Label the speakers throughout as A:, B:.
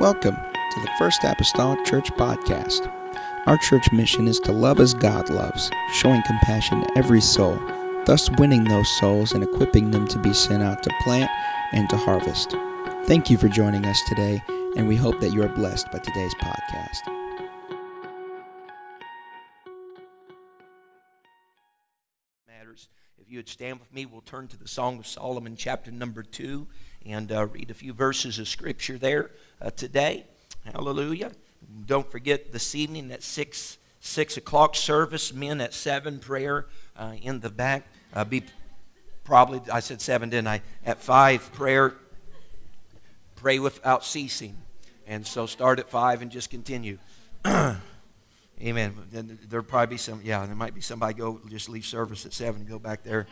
A: Welcome to the First Apostolic Church Podcast. Our church mission is to love as God loves, showing compassion to every soul, thus winning those souls and equipping them to be sent out to plant and to harvest. Thank you for joining us today, and we hope that you are blessed by today's podcast.
B: you would stand with me, we'll turn to the Song of Solomon, chapter number two, and uh, read a few verses of scripture there uh, today. Hallelujah. Don't forget this evening at 6, 6 o'clock service, men at 7, prayer uh, in the back. Uh, be probably, I said 7, didn't I? At 5, prayer, pray without ceasing. And so start at 5 and just continue. Amen. There'll probably be some, yeah, there might be somebody go, just leave service at 7 and go back there,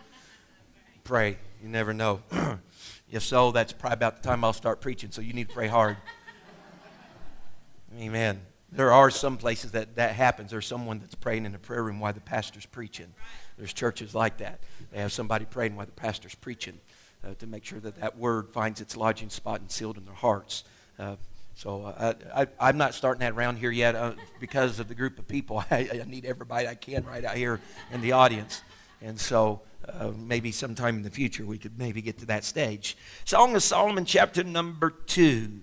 B: pray. You never know. if so, that's probably about the time I'll start preaching, so you need to pray hard. Amen. There are some places that that happens. There's someone that's praying in the prayer room while the pastor's preaching. There's churches like that. They have somebody praying while the pastor's preaching uh, to make sure that that word finds its lodging spot and sealed in their hearts. Uh, so uh, I, am not starting that around here yet uh, because of the group of people. I, I, need everybody I can right out here in the audience. And so uh, maybe sometime in the future we could maybe get to that stage. Song of Solomon, chapter number two.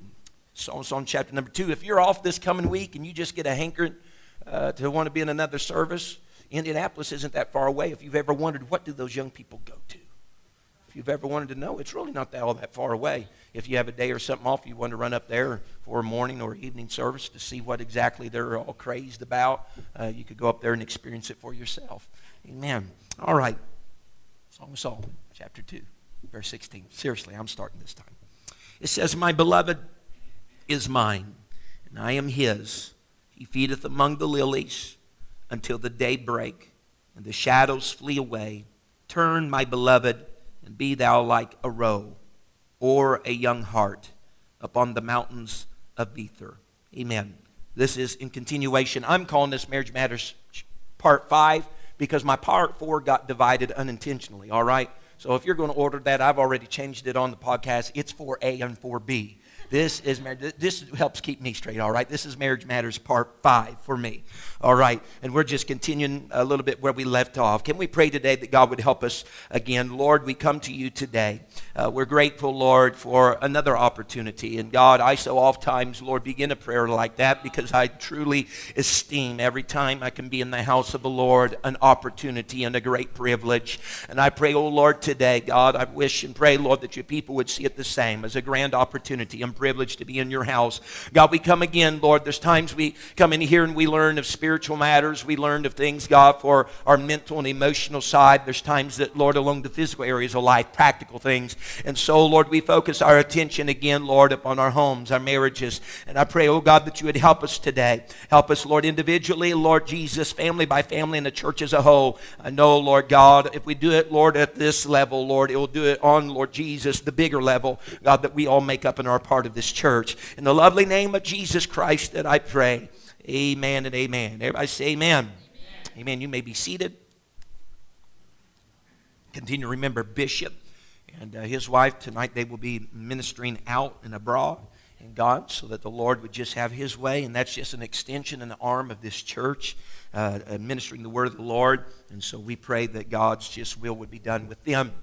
B: Of Solomon, chapter number two. If you're off this coming week and you just get a hankering uh, to want to be in another service, Indianapolis isn't that far away. If you've ever wondered, what do those young people go to? If you've ever wanted to know, it's really not that, all that far away. If you have a day or something off, you want to run up there for a morning or evening service to see what exactly they're all crazed about, uh, you could go up there and experience it for yourself. Amen. All right. Song of Solomon, chapter 2, verse 16. Seriously, I'm starting this time. It says, My beloved is mine, and I am his. He feedeth among the lilies until the day break, and the shadows flee away. Turn, my beloved and be thou like a roe or a young hart upon the mountains of Bether. Amen. This is in continuation. I'm calling this Marriage Matters Part 5 because my Part 4 got divided unintentionally, all right? So if you're going to order that, I've already changed it on the podcast. It's 4A and 4B. This is marriage. this helps keep me straight, all right? This is Marriage Matters Part 5 for me. All right, and we're just continuing a little bit where we left off. Can we pray today that God would help us again? Lord, we come to you today. Uh, we're grateful, Lord, for another opportunity. And God, I so oftentimes, Lord, begin a prayer like that because I truly esteem every time I can be in the house of the Lord an opportunity and a great privilege. And I pray, oh Lord, today, God, I wish and pray, Lord, that your people would see it the same as a grand opportunity and privilege to be in your house. God, we come again, Lord. There's times we come in here and we learn of spiritual spiritual matters. We learned of things, God, for our mental and emotional side. There's times that, Lord, along the physical areas of life, practical things. And so, Lord, we focus our attention again, Lord, upon our homes, our marriages. And I pray, oh God, that you would help us today. Help us, Lord, individually, Lord Jesus, family by family, and the church as a whole. I know, Lord God, if we do it, Lord, at this level, Lord, it will do it on, Lord Jesus, the bigger level, God, that we all make up and are part of this church. In the lovely name of Jesus Christ that I pray. Amen and amen. Everybody say amen. Amen. amen. You may be seated. Continue to remember Bishop and uh, his wife. Tonight they will be ministering out and abroad in God so that the Lord would just have his way. And that's just an extension and an arm of this church, uh, administering the word of the Lord. And so we pray that God's just will would be done with them.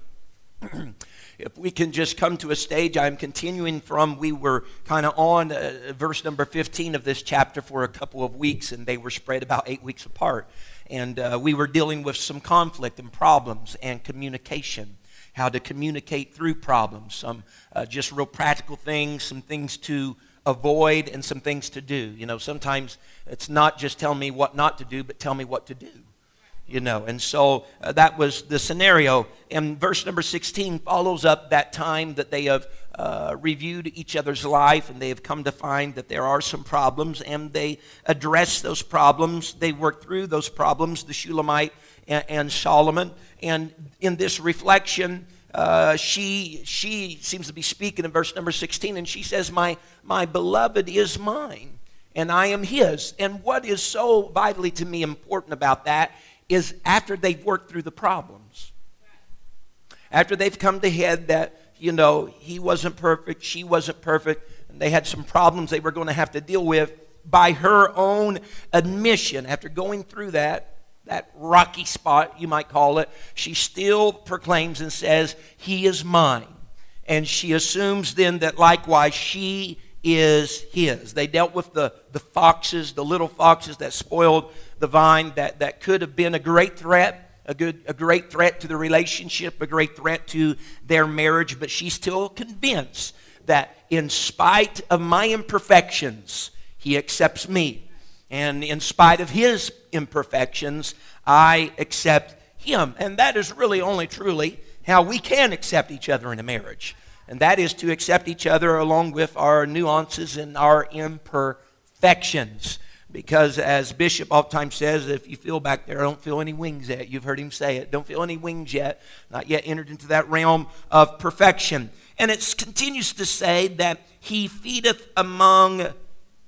B: If we can just come to a stage, I'm continuing from, we were kind of on uh, verse number 15 of this chapter for a couple of weeks, and they were spread about eight weeks apart. And uh, we were dealing with some conflict and problems and communication, how to communicate through problems, some uh, just real practical things, some things to avoid, and some things to do. You know, sometimes it's not just tell me what not to do, but tell me what to do you know. And so uh, that was the scenario. And verse number 16 follows up that time that they have uh, reviewed each other's life and they have come to find that there are some problems and they address those problems. They work through those problems, the Shulamite and, and Solomon. And in this reflection, uh, she she seems to be speaking in verse number 16 and she says my my beloved is mine and i am his and what is so vitally to me important about that is after they've worked through the problems. After they've come to head that, you know, he wasn't perfect, she wasn't perfect, And they had some problems they were going to have to deal with by her own admission. After going through that, that rocky spot, you might call it, she still proclaims and says, He is mine. And she assumes then that likewise she is his. They dealt with the, the foxes, the little foxes that spoiled the vine, that, that could have been a great threat. A, good, a great threat to the relationship, a great threat to their marriage, but she's still convinced that in spite of my imperfections, he accepts me. And in spite of his imperfections, I accept him. And that is really only truly how we can accept each other in a marriage and that is to accept each other along with our nuances and our imperfections. Because as Bishop oftentimes says, if you feel back there, don't feel any wings yet. You've heard him say it. Don't feel any wings yet. Not yet entered into that realm of perfection. And it continues to say that he feedeth among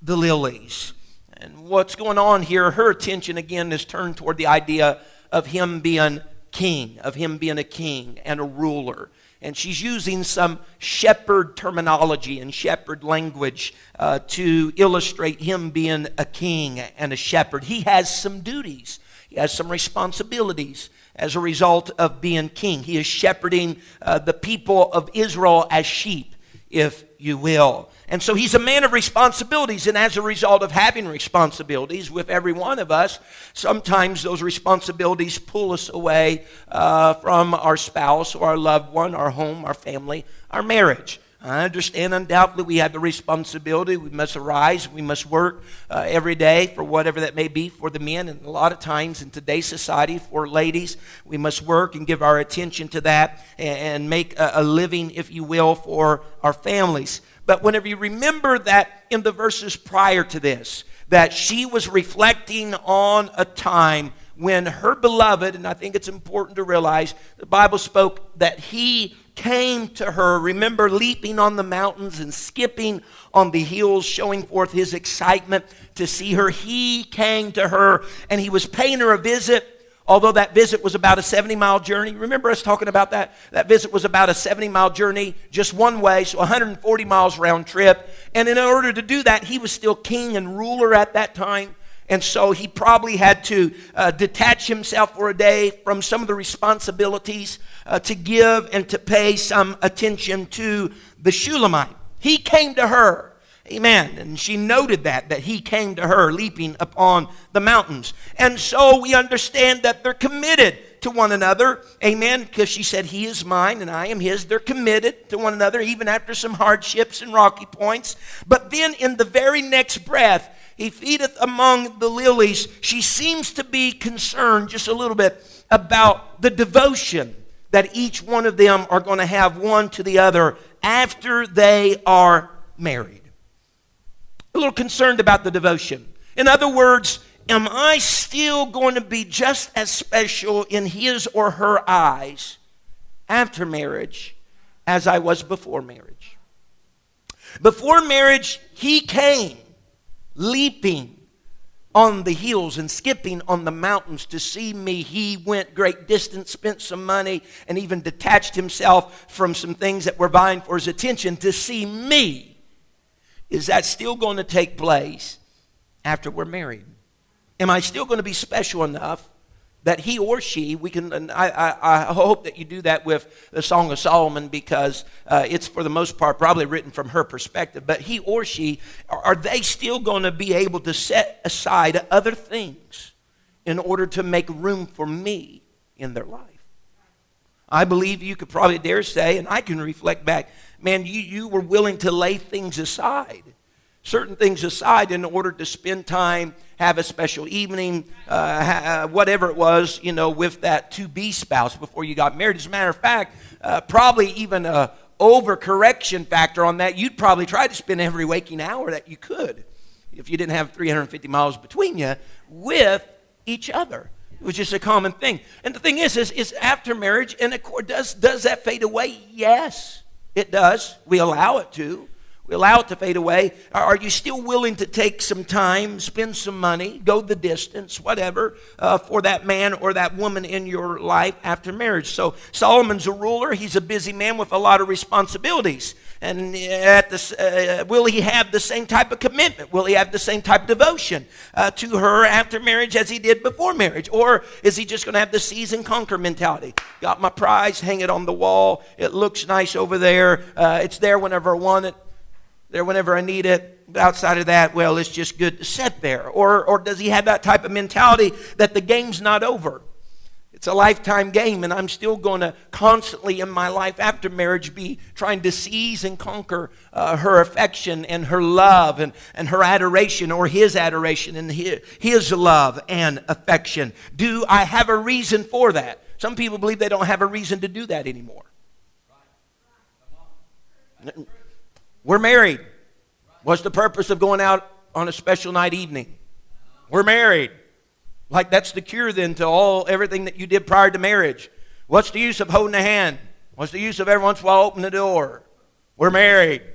B: the lilies. And what's going on here, her attention again is turned toward the idea of him being king, of him being a king and a ruler and she's using some shepherd terminology and shepherd language uh, to illustrate him being a king and a shepherd. He has some duties, he has some responsibilities as a result of being king. He is shepherding uh, the people of Israel as sheep, if you will. And so he's a man of responsibilities, and as a result of having responsibilities with every one of us, sometimes those responsibilities pull us away uh, from our spouse or our loved one, our home, our family, our marriage. I understand undoubtedly we have the responsibility. We must arise. We must work uh, every day for whatever that may be for the men. And a lot of times in today's society for ladies, we must work and give our attention to that and make a, a living, if you will, for our families. But whenever you remember that in the verses prior to this, that she was reflecting on a time when her beloved, and I think it's important to realize, the Bible spoke that he came to her, remember leaping on the mountains and skipping on the hills, showing forth his excitement to see her. He came to her and he was paying her a visit Although that visit was about a 70 mile journey, remember us talking about that? That visit was about a 70 mile journey, just one way, so 140 miles round trip. And in order to do that, he was still king and ruler at that time. And so he probably had to uh, detach himself for a day from some of the responsibilities uh, to give and to pay some attention to the Shulamite. He came to her Amen. And she noted that, that he came to her leaping upon the mountains. And so we understand that they're committed to one another. Amen. Because she said, He is mine and I am his. They're committed to one another, even after some hardships and rocky points. But then in the very next breath, he feedeth among the lilies. She seems to be concerned just a little bit about the devotion that each one of them are going to have one to the other after they are married a little concerned about the devotion. In other words, am I still going to be just as special in his or her eyes after marriage as I was before marriage? Before marriage, he came leaping on the hills and skipping on the mountains to see me. He went great distance, spent some money, and even detached himself from some things that were vying for his attention to see me is that still going to take place after we're married? Am I still going to be special enough that he or she, we can, I, I, I hope that you do that with the Song of Solomon because uh, it's for the most part probably written from her perspective, but he or she, are they still going to be able to set aside other things in order to make room for me in their life? I believe you could probably dare say, and I can reflect back man, you, you were willing to lay things aside, certain things aside in order to spend time, have a special evening, uh, ha- whatever it was, you know, with that to be spouse before you got married. As a matter of fact, uh, probably even a overcorrection factor on that, you'd probably try to spend every waking hour that you could if you didn't have 350 miles between you with each other. It was just a common thing. And the thing is, is, is after marriage, and of course, does, does that fade away? Yes. It does. We allow it to. We allow it to fade away. Are you still willing to take some time, spend some money, go the distance, whatever, uh, for that man or that woman in your life after marriage? So Solomon's a ruler. He's a busy man with a lot of responsibilities. And at the, uh, will he have the same type of commitment? Will he have the same type of devotion uh, to her after marriage as he did before marriage? Or is he just going to have the and conquer mentality? Got my prize, hang it on the wall. It looks nice over there. Uh, it's there whenever I want it, there whenever I need it. But outside of that, well, it's just good to sit there. Or, or does he have that type of mentality that the game's not over? It's a lifetime game, and I'm still going to constantly in my life after marriage be trying to seize and conquer uh, her affection and her love and, and her adoration or his adoration and his, his love and affection. Do I have a reason for that? Some people believe they don't have a reason to do that anymore. We're married. What's the purpose of going out on a special night evening? We're married. Like that's the cure then to all everything that you did prior to marriage. What's the use of holding a hand? What's the use of every once in a while opening the door? We're married.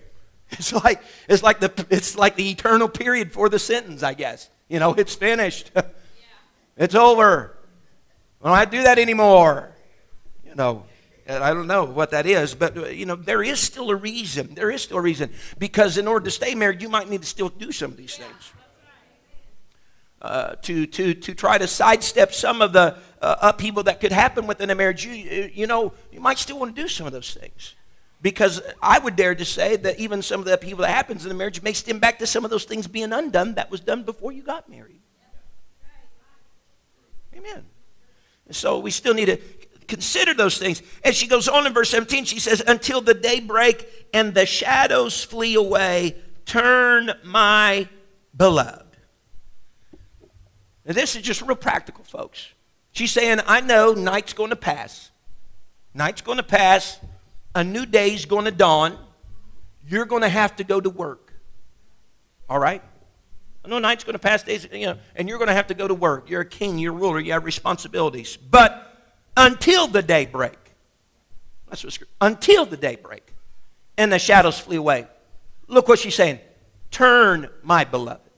B: It's like it's like the it's like the eternal period for the sentence, I guess. You know, it's finished. Yeah. It's over. I don't have to do that anymore. You know, I don't know what that is, but uh, you know, there is still a reason. There is still a reason because in order to stay married, you might need to still do some of these things uh, to, to, to try to sidestep some of the uh, upheaval that could happen within a marriage, you, you know, you might still want to do some of those things. Because I would dare to say that even some of the upheaval that happens in the marriage may stem back to some of those things being undone that was done before you got married. Amen. And so we still need to consider those things. And she goes on in verse 17, she says, Until the day break and the shadows flee away, turn my beloved. Now, this is just real practical, folks. She's saying, I know night's going to pass. Night's going to pass. A new day's going to dawn. You're going to have to go to work. All right? I know night's going to pass, days, you know, and you're going to have to go to work. You're a king, you're a ruler, you have responsibilities. But until the day break, that's what until the day break, and the shadows flee away. Look what she's saying. Turn, my beloved.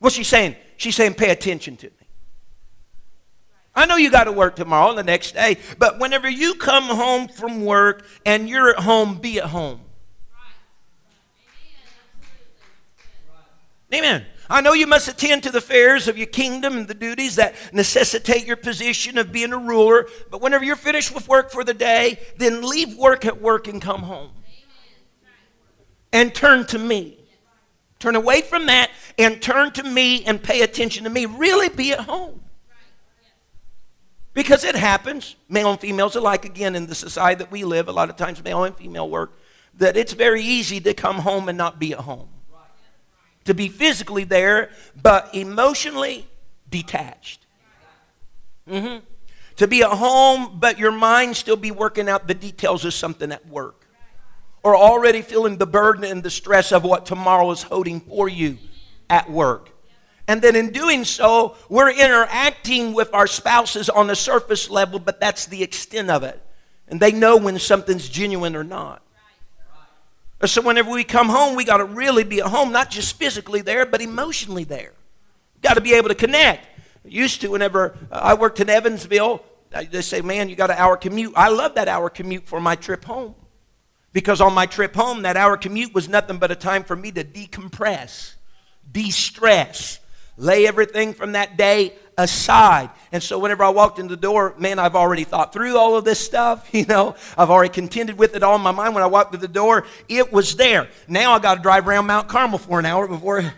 B: What's she saying? She's saying, pay attention to me. I know you got to work tomorrow and the next day, but whenever you come home from work and you're at home, be at home. Amen. I know you must attend to the affairs of your kingdom and the duties that necessitate your position of being a ruler, but whenever you're finished with work for the day, then leave work at work and come home. And turn to me. Turn away from that and turn to me and pay attention to me. Really be at home. Because it happens, male and females alike, again, in the society that we live, a lot of times male and female work, that it's very easy to come home and not be at home. To be physically there, but emotionally detached. Mm-hmm. To be at home, but your mind still be working out the details of something at work or already feeling the burden and the stress of what tomorrow is holding for you at work. And then in doing so, we're interacting with our spouses on the surface level, but that's the extent of it. And they know when something's genuine or not. So whenever we come home, we got to really be at home, not just physically there, but emotionally there. Got to be able to connect. Used to, whenever uh, I worked in Evansville, they say, man, you got an hour commute. I love that hour commute for my trip home. Because on my trip home, that hour commute was nothing but a time for me to decompress, de stress, lay everything from that day aside. And so whenever I walked in the door, man, I've already thought through all of this stuff. You know, I've already contended with it all in my mind. When I walked through the door, it was there. Now I got to drive around Mount Carmel for an hour before, you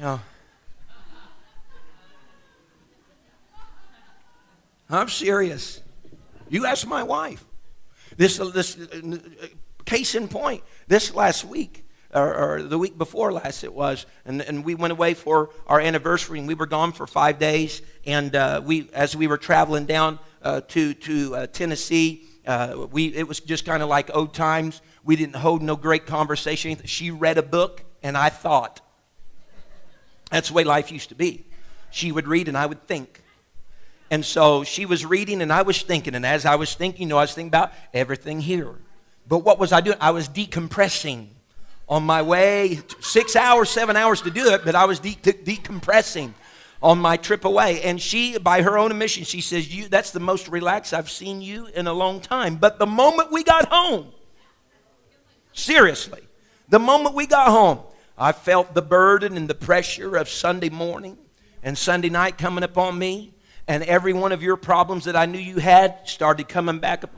B: know. I'm serious. You ask my wife. This, this case in point, this last week, or, or, the week before last it was, and, and we went away for our anniversary, and we were gone for five days. And uh, we, as we were traveling down uh, to, to uh, Tennessee, uh, we, it was just kind of like old times. We didn't hold no great conversation. She read a book, and I thought. That's the way life used to be. She would read, and I would think. And so she was reading and I was thinking. And as I was thinking, you know, I was thinking about everything here. But what was I doing? I was decompressing on my way, six hours, seven hours to do it, but I was de- de- decompressing on my trip away. And she, by her own admission, she says, you, That's the most relaxed I've seen you in a long time. But the moment we got home, Seriously. The moment we got home, I felt the burden and the pressure of Sunday morning and Sunday night coming upon me, and every one of your problems that I knew you had started coming back up.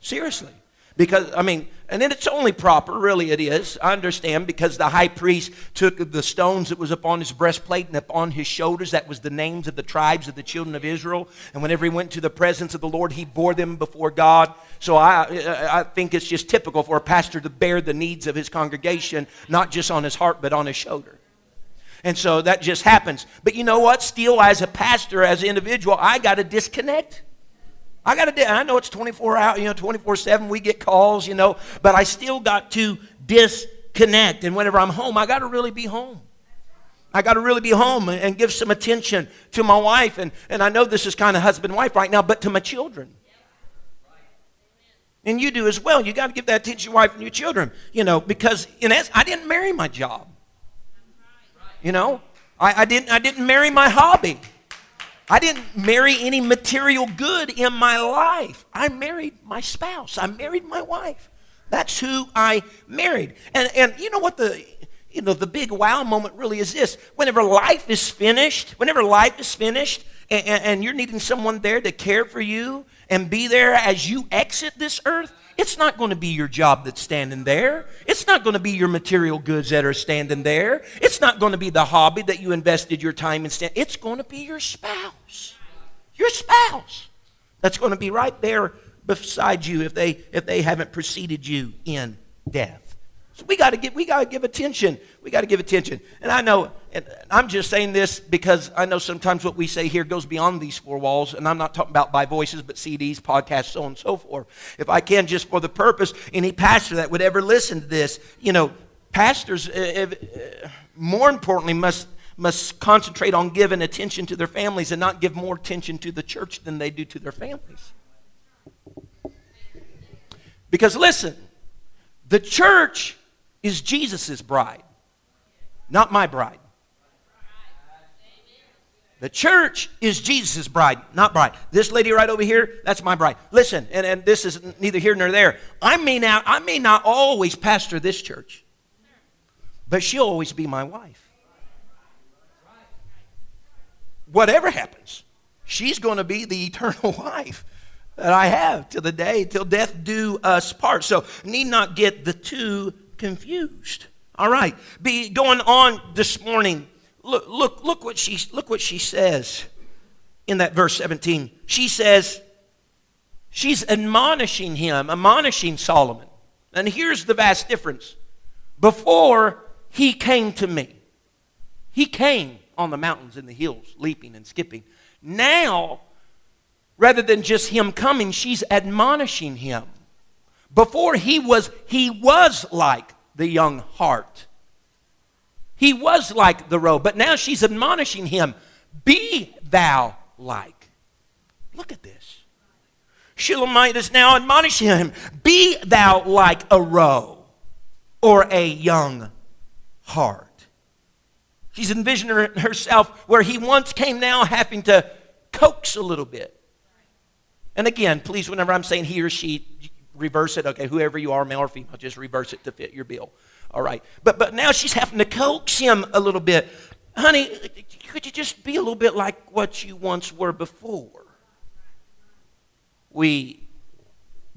B: Seriously. Because, I mean, and then it's only proper, really it is. I understand because the high priest took the stones that was upon his breastplate and upon his shoulders. That was the names of the tribes of the children of Israel. And whenever he went to the presence of the Lord, he bore them before God. So I, I think it's just typical for a pastor to bear the needs of his congregation, not just on his heart, but on his shoulder. And so that just happens. But you know what? Still, as a pastor, as an individual, I got to disconnect. I got to. I know it's 24 hour, you know, 24 seven. We get calls, you know, but I still got to disconnect. And whenever I'm home, I got to really be home. I got to really be home and give some attention to my wife. And, and I know this is kind of husband wife right now, but to my children. And you do as well. You got to give that attention to your wife and your children, you know, because in essence, I didn't marry my job. You know, I, I, didn't, I didn't marry my hobby. I didn't marry any material good in my life. I married my spouse. I married my wife. That's who I married. And, and you know what the, you know, the big wow moment really is this. Whenever life is finished, whenever life is finished, and, and you're needing someone there to care for you and be there as you exit this earth, it's not going to be your job that's standing there. It's not going to be your material goods that are standing there. It's not going to be the hobby that you invested your time in. Stand- it's going to be your spouse. Your spouse. That's going to be right there beside you if they if they haven't preceded you in death. So we got to give we got to give attention. We got to give attention. And I know and I'm just saying this because I know sometimes what we say here goes beyond these four walls and I'm not talking about by voices but CDs, podcasts, so on and so forth. If I can just for the purpose any pastor that would ever listen to this, you know, pastors uh, uh, more importantly must must concentrate on giving attention to their families and not give more attention to the church than they do to their families. Because listen, the church is Jesus' bride, not my bride. The church is Jesus' bride, not bride. This lady right over here, that's my bride. Listen, and, and this is neither here nor there. I may, not, I may not always pastor this church, but she'll always be my wife. Whatever happens, she's going to be the eternal wife that I have till the day, till death do us part. So need not get the two confused. All right. Be going on this morning. Look, look, look what she look what she says in that verse 17. She says, she's admonishing him, admonishing Solomon. And here's the vast difference. Before he came to me, he came on the mountains and the hills, leaping and skipping. Now, rather than just him coming, she's admonishing him. Before he was, he was like the young hart. He was like the roe, but now she's admonishing him, be thou like. Look at this. Shulamite is now admonishing him, be thou like a roe or a young hart. She's envisioning herself where he once came now having to coax a little bit. And again, please, whenever I'm saying he or she, reverse it. Okay, whoever you are, male or female, just reverse it to fit your bill. All right. But, but now she's having to coax him a little bit. Honey, could you just be a little bit like what you once were before we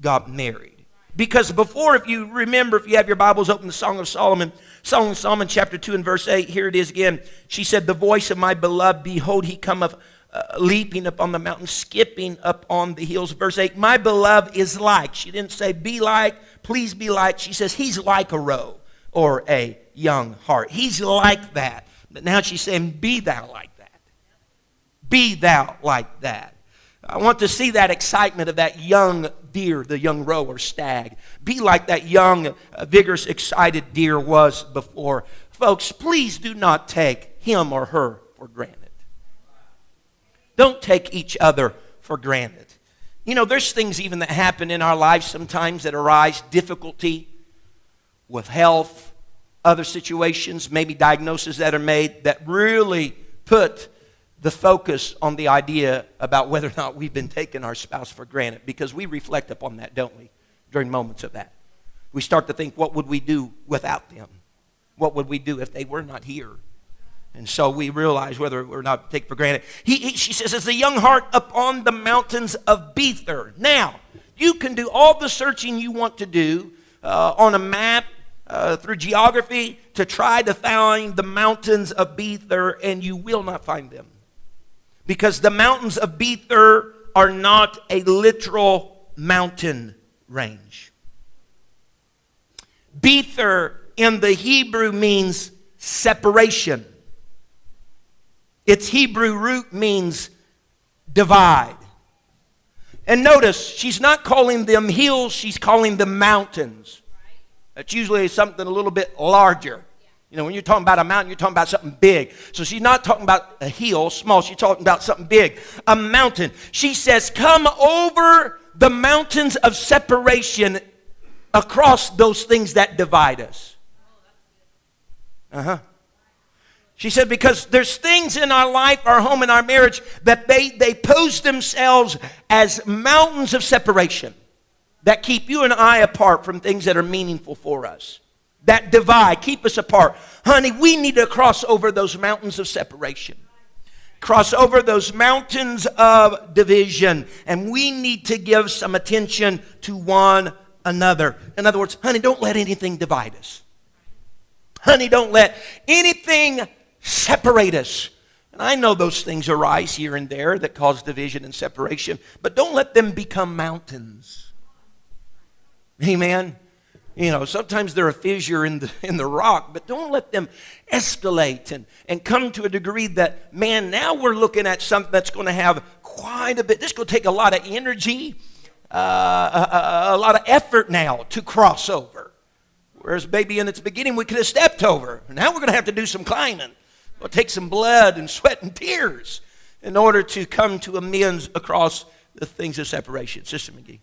B: got married? Because before, if you remember, if you have your Bibles open, the Song of Solomon, Song of Solomon, chapter 2 and verse 8, here it is again. She said, The voice of my beloved, behold, he cometh uh, leaping up on the mountain, skipping up on the hills. Verse 8, my beloved is like. She didn't say be like, please be like. She says he's like a roe or a young hart. He's like that. But now she's saying be thou like that. Be thou like that. I want to see that excitement of that young deer, the young roe or stag. Be like that young, uh, vigorous, excited deer was before. Folks, please do not take him or her for granted. Don't take each other for granted. You know, there's things even that happen in our lives sometimes that arise difficulty with health, other situations, maybe diagnoses that are made that really put the focus on the idea about whether or not we've been taking our spouse for granted because we reflect upon that, don't we, during moments of that. we start to think, what would we do without them? What would we do if they were not here? And so we realize whether or not take for granted. He, he, she says, as a young hart upon the mountains of Bether. Now, you can do all the searching you want to do uh, on a map, uh, through geography, to try to find the mountains of Bether, and you will not find them. Because the mountains of Bether are not a literal mountain range. Bether in the Hebrew means separation. Its Hebrew root means divide. And notice, she's not calling them hills, she's calling them mountains. That's usually something a little bit larger. You know, when you're talking about a mountain, you're talking about something big. So she's not talking about a hill, small, she's talking about something big, a mountain. She says, Come over the mountains of separation across those things that divide us. Uh huh. She said, because there's things in our life, our home, and our marriage that they, they pose themselves as mountains of separation that keep you and I apart from things that are meaningful for us, that divide, keep us apart. Honey, we need to cross over those mountains of separation, cross over those mountains of division, and we need to give some attention to one another. In other words, honey, don't let anything divide us. Honey, don't let anything separate us. And I know those things arise here and there that cause division and separation, but don't let them become mountains. Amen. You know, sometimes they're a fissure in the, in the rock, but don't let them escalate and, and come to a degree that, man, now we're looking at something that's going to have quite a bit. This to take a lot of energy, uh, a, a, a lot of effort now to cross over. Whereas maybe in its beginning we could have stepped over. Now we're going to have to do some climbing. It'll take some blood and sweat and tears in order to come to amends across the things of separation. Sister McGee.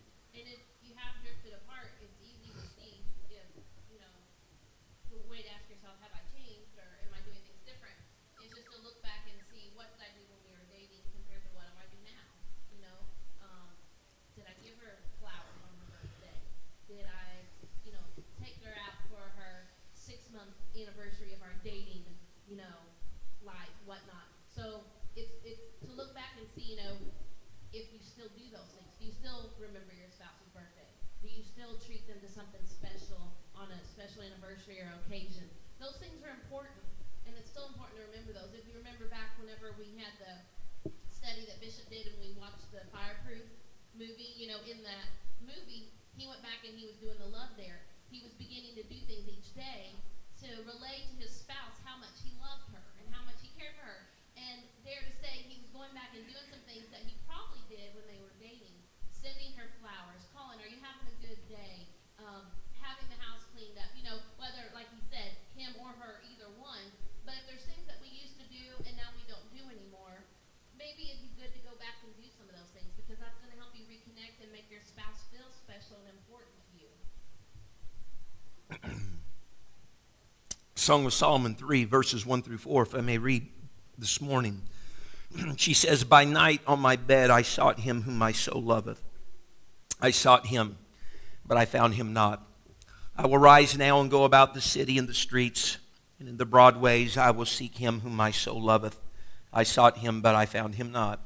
C: those things are important, and it's still important to remember those. If you remember back whenever we had the study that Bishop did and we watched the Fireproof movie, you know, in that movie, he went back and he was doing the love there. He was beginning to do things each day to relay to his spouse how much he loved her and how much he cared for her. And dare to say he was going back and doing some things that he probably did when they were dating, sending her
B: Song of Solomon 3, verses 1 through 4, if I may read this morning. she says, By night on my bed I sought him whom my soul loveth. I sought him, but I found him not. I will rise now and go about the city and the streets, and in the broad ways I will seek him whom my soul loveth. I sought him, but I found him not.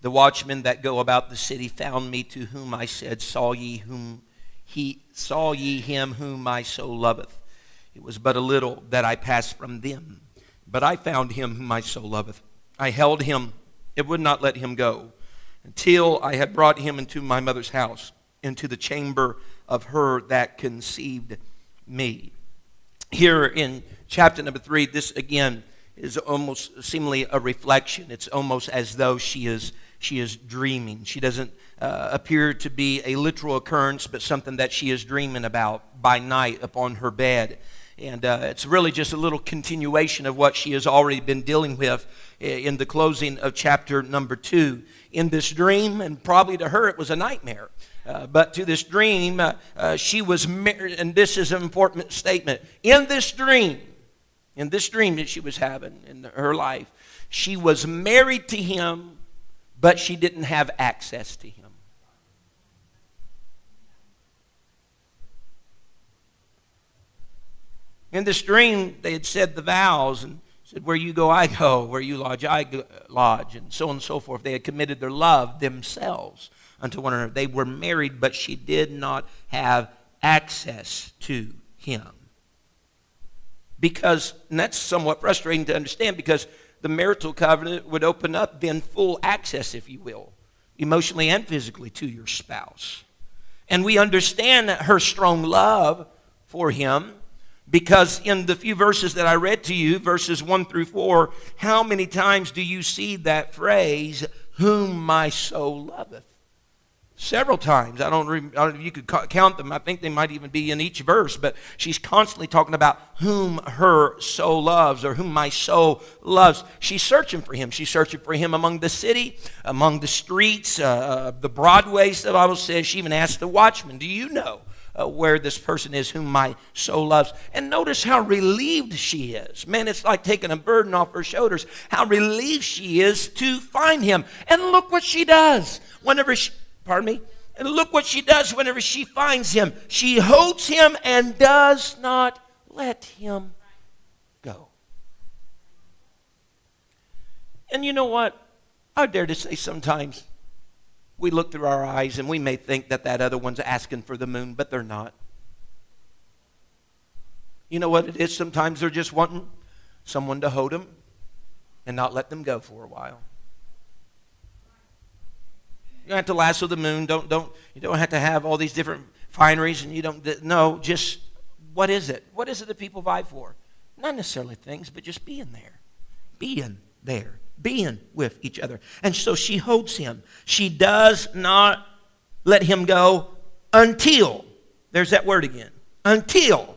B: The watchmen that go about the city found me, to whom I said, Saw ye whom he saw ye him whom my soul loveth. It was but a little that I passed from them. But I found him whom my soul loveth. I held him, it would not let him go, until I had brought him into my mother's house, into the chamber of her that conceived me. Here in chapter number three, this again is almost seemingly a reflection. It's almost as though she is she is dreaming. She doesn't uh, appear to be a literal occurrence, but something that she is dreaming about by night upon her bed. And uh, it's really just a little continuation of what she has already been dealing with in the closing of chapter number two. In this dream, and probably to her it was a nightmare, uh, but to this dream, uh, uh she was married, and this is an important statement. In this dream, in this dream that she was having in her life, she was married to him, but she didn't have access to him. In this dream, they had said the vows and said, Where you go, I go. Where you lodge, I go, lodge. And so on and so forth. They had committed their love themselves unto one another. They were married, but she did not have access to him. Because, and that's somewhat frustrating to understand because the marital covenant would open up then full access, if you will, emotionally and physically to your spouse. And we understand her strong love for him because in the few verses that I read to you, verses 1 through 4, how many times do you see that phrase, whom my soul loveth? Several times. I don't, I don't know if you could count them. I think they might even be in each verse, but she's constantly talking about whom her soul loves or whom my soul loves. She's searching for him. She's searching for him among the city, among the streets, uh, uh the broadways, the Bible says. She even asked the watchman, Do you know? Uh, where this person is whom my soul loves. And notice how relieved she is. Man, it's like taking a burden off her shoulders. How relieved she is to find him. And look what she does. Whenever she, Pardon me? And look what she does whenever she finds him. She holds him and does not let him go. And you know what? I dare to say sometimes we look through our eyes and we may think that that other one's asking for the moon, but they're not. You know what it is? Sometimes they're just wanting someone to hold them and not let them go for a while. You don't have to lasso the moon. Don't, don't, you don't have to have all these different fineries and you don't, no, just what is it? What is it that people vie for? Not necessarily things, but just being there. Being there. Being with each other. And so she holds him. She does not let him go until, there's that word again, until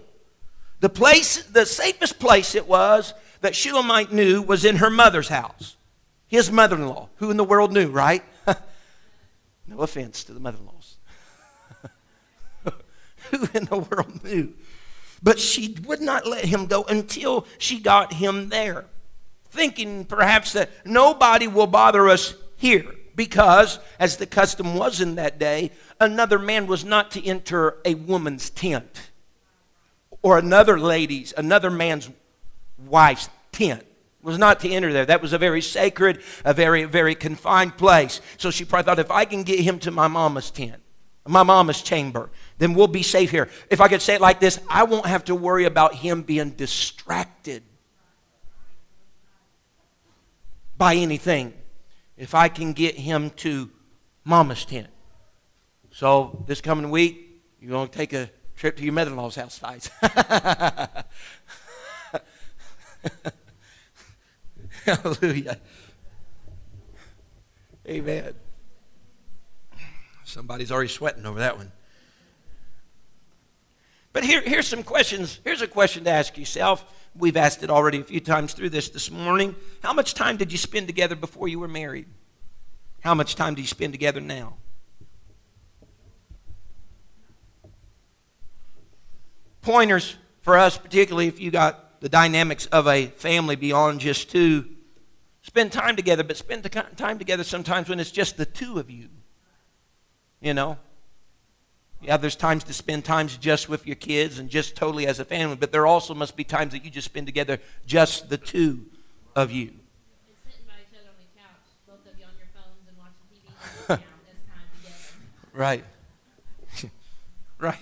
B: the place, the safest place it was that Shulamite knew was in her mother's house. His mother in law. Who in the world knew, right? No offense to the mother in laws. Who in the world knew? But she would not let him go until she got him there, thinking perhaps that nobody will bother us here because, as the custom was in that day, another man was not to enter a woman's tent or another lady's, another man's wife's tent was not to enter there. That was a very sacred, a very, very confined place. So she probably thought, if I can get him to my mama's tent, my mama's chamber, then we'll be safe here. If I could say it like this, I won't have to worry about him being distracted by anything if I can get him to mama's tent. So this coming week, you're going to take a trip to your mother-in-law's house, guys. Hallelujah. Amen. Somebody's already sweating over that one. But here, here's some questions. Here's a question to ask yourself. We've asked it already a few times through this this morning. How much time did you spend together before you were married? How much time do you spend together now? Pointers for us, particularly if you got the dynamics of a family beyond just two. Spend time together, but spend the time together sometimes when it's just the two of you. You know? Yeah, there's times to spend times just with your kids and just totally as a family, but there also must be times that you just spend together just the two of you. right. right.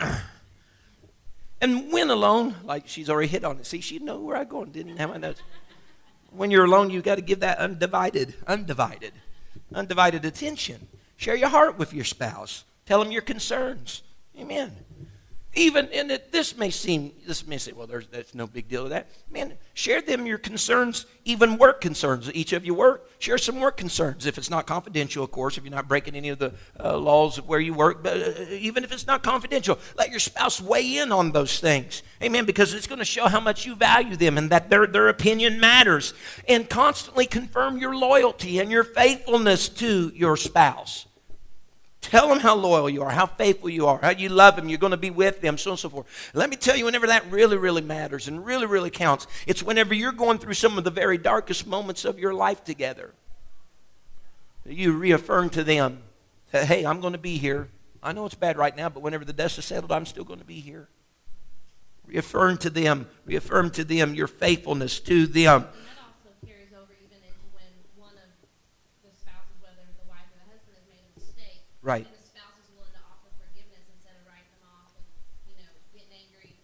B: And when alone, like she's already hit on it. See, she know where I'm going, didn't have my notes. When you're alone, you got to give that undivided, undivided, undivided attention. Share your heart with your spouse. Tell them your concerns. Amen even in it, this may seem, this may say, well, there's, that's no big deal with that. Man, share them your concerns, even work concerns. Each of you work, share some work concerns. If it's not confidential, of course, if you're not breaking any of the uh, laws of where you work, but uh, even if it's not confidential, let your spouse weigh in on those things. Amen, because it's going to show how much you value them and that their, their opinion matters. And constantly confirm your loyalty and your faithfulness to your spouse. Tell them how loyal you are, how faithful you are, how you love them, you're going to be with them, so on and so forth. Let me tell you, whenever that really, really matters and really, really counts, it's whenever you're going through some of the very darkest moments of your life together. You reaffirm to them that, hey, I'm going to be here. I know it's bad right now, but whenever the dust is settled, I'm still going to be here. Reaffirm to them, reaffirm to them your faithfulness to them.
C: And that also carries over even into when one of the spouses, whether the wife or the husband, has made a mistake.
B: Right.
C: And the spouse is willing to offer forgiveness instead of writing them off and, you know, getting angry.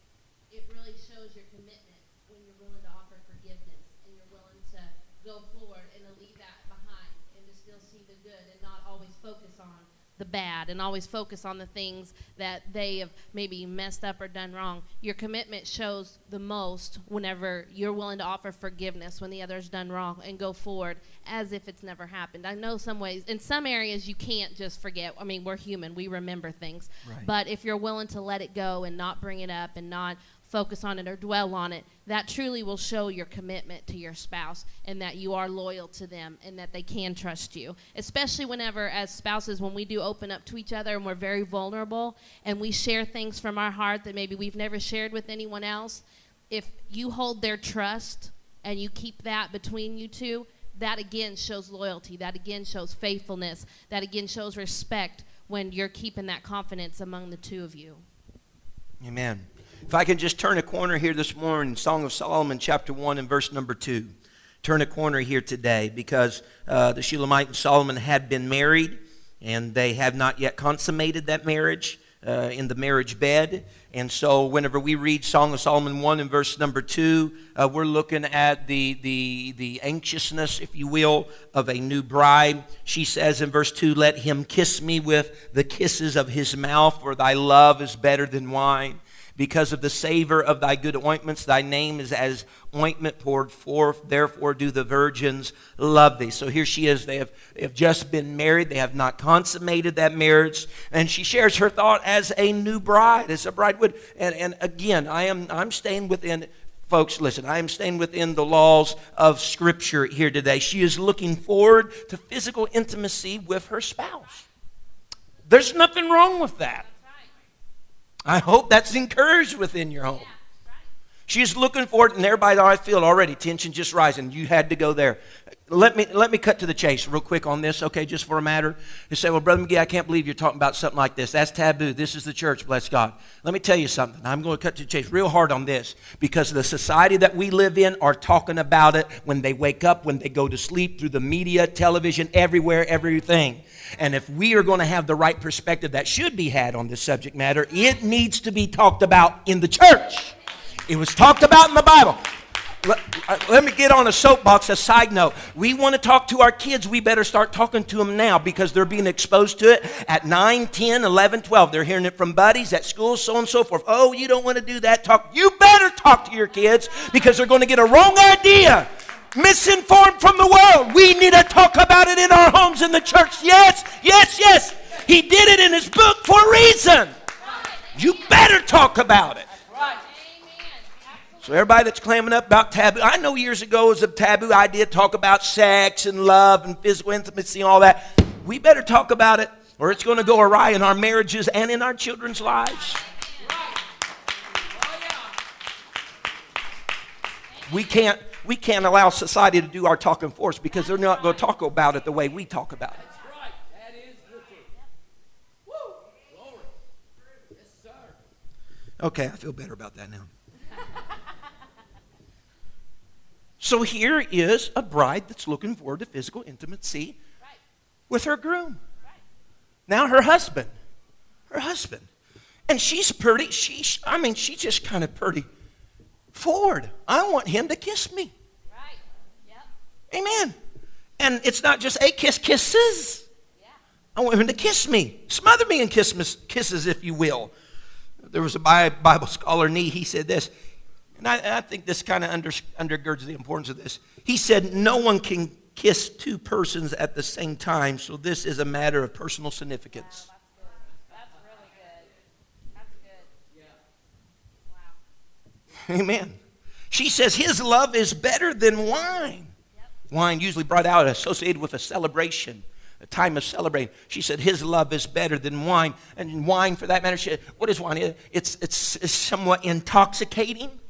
C: It really shows your commitment when you're willing to offer forgiveness and you're willing to go forward and to leave that behind and to still see the good and not always focus on the bad and always focus on the things that they have maybe messed up or done wrong. Your commitment shows the most whenever you're willing to offer forgiveness when the other's done wrong and go forward as if it's never happened. I know some ways, in some areas, you can't just forget. I mean, we're human, we remember things.
B: Right.
C: But if you're willing to let it go and not bring it up and not focus on it or dwell on it, that truly will show your commitment to your spouse and that you are loyal to them and that they can trust you. Especially whenever, as spouses, when we do open up to each other and we're very vulnerable and we share things from our heart that maybe we've never shared with anyone else, if you hold their trust and you keep that between you two, that again shows loyalty. That again shows faithfulness. That again shows respect when you're keeping that confidence among the two of you.
B: Amen. If I can just turn a corner here this morning, Song of Solomon, chapter 1, and verse number 2. Turn a corner here today because uh, the Shulamite and Solomon had been married and they have not yet consummated that marriage uh, in the marriage bed. And so, whenever we read Song of Solomon 1 and verse number 2, uh, we're looking at the, the, the anxiousness, if you will, of a new bride. She says in verse 2, Let him kiss me with the kisses of his mouth, for thy love is better than wine. Because of the savor of thy good ointments, thy name is as ointment poured forth. Therefore, do the virgins love thee. So here she is. They have, they have just been married. They have not consummated that marriage. And she shares her thought as a new bride, as a bride would. And, and again, I am I'm staying within folks, listen, I am staying within the laws of Scripture here today. She is looking forward to physical intimacy with her spouse. There's nothing wrong with that. I hope that's encouraged within your home. She's looking for it, and everybody I feel already tension just rising. You had to go there. Let me let me cut to the chase real quick on this, okay? Just for a matter. You say, "Well, brother McGee, I can't believe you're talking about something like this. That's taboo. This is the church. Bless God." Let me tell you something. I'm going to cut to the chase real hard on this because the society that we live in are talking about it when they wake up, when they go to sleep, through the media, television, everywhere, everything. And if we are going to have the right perspective that should be had on this subject matter, it needs to be talked about in the church. It was talked about in the Bible. Let, uh, let me get on a soapbox, a side note. We want to talk to our kids. We better start talking to them now because they're being exposed to it at 9, 10, 11, 12. They're hearing it from buddies at school, so on and so forth. Oh, you don't want to do that. Talk. You better talk to your kids because they're going to get a wrong idea misinformed from the world. We need to talk about it in our homes in the church. Yes, yes, yes. He did it in his book for a reason. You better talk about it. So everybody that's clamming up about taboo, I know years ago it was a taboo idea to talk about sex and love and physical intimacy and all that. We better talk about it or it's going to go awry in our marriages and in our children's lives. We can't we can't allow society to do our talking for us because they're not going to talk about it the way we talk about it. Okay, I feel better about that now. So here is a bride that's looking forward to physical intimacy with her groom. Now her husband, her husband, and she's pretty. She's, I mean, she's just kind of pretty forward. I want him to kiss me.
C: Right. Yep.
B: Amen. And it's not just a kiss, kisses.
C: Yeah.
B: I want him to kiss me, smother me in kiss, kisses, if you will. There was a Bible scholar, Nee, he said this, and I, I think this kind of under, undergirds the importance of this. He said, No one can kiss two persons at the same time, so this is a matter of personal significance.
C: That's really good. That's good. Wow.
B: Amen. She says his love is better than wine. Wine usually brought out associated with a celebration, a time of celebrating. She said his love is better than wine, and wine, for that matter, she, said, what is wine? It's, it's, it's somewhat intoxicating.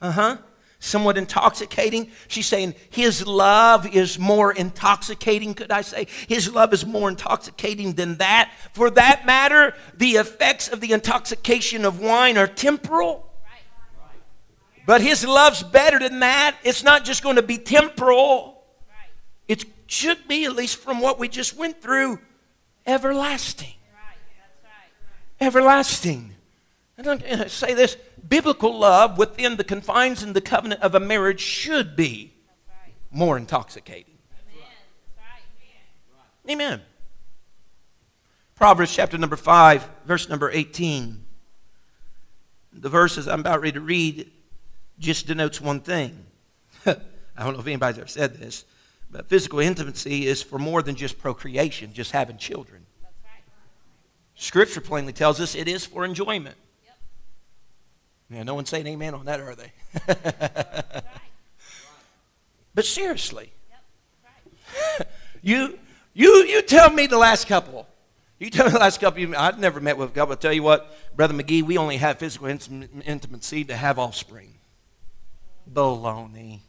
B: Uh huh. Somewhat intoxicating. She's saying his love is more intoxicating, could I say? His love is more intoxicating than that. For that matter, the effects of the intoxication of wine are temporal. But his love's better than that. It's not just going to be temporal. It should be, at least from what we just went through, everlasting. Everlasting. I don't uh, say this biblical love within the confines and the covenant of a marriage should be
C: right.
B: more intoxicating.
C: Amen. That's right.
B: Amen. Proverbs chapter number 5, verse number 18. The verses I'm about ready to read just denotes one thing. I don't know if anybody's ever said this, but physical intimacy is for more than just procreation, just having children.
C: Right.
B: Scripture plainly tells us it is for enjoyment. Yeah, no one's saying amen on that, are they? But seriously, you, you, you tell me the last couple. You tell me the last couple. I've never met with God, couple. I tell you what, Brother McGee, we only have physical intimacy to have offspring. Baloney.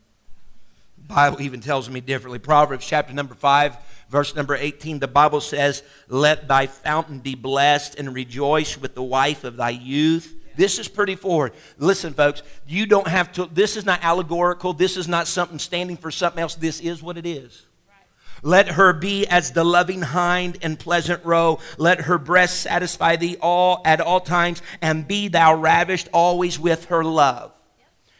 B: Bible even tells me differently. Proverbs chapter number 5, verse number 18, the Bible says, Let thy fountain be blessed and rejoice with the wife of thy youth. This is pretty forward. Listen, folks, you don't have to, this is not allegorical. This is not something standing for something else. This is what it is. Let her be as the loving hind and pleasant roe. Let her breast satisfy thee all at all times, and be thou ravished always with her love.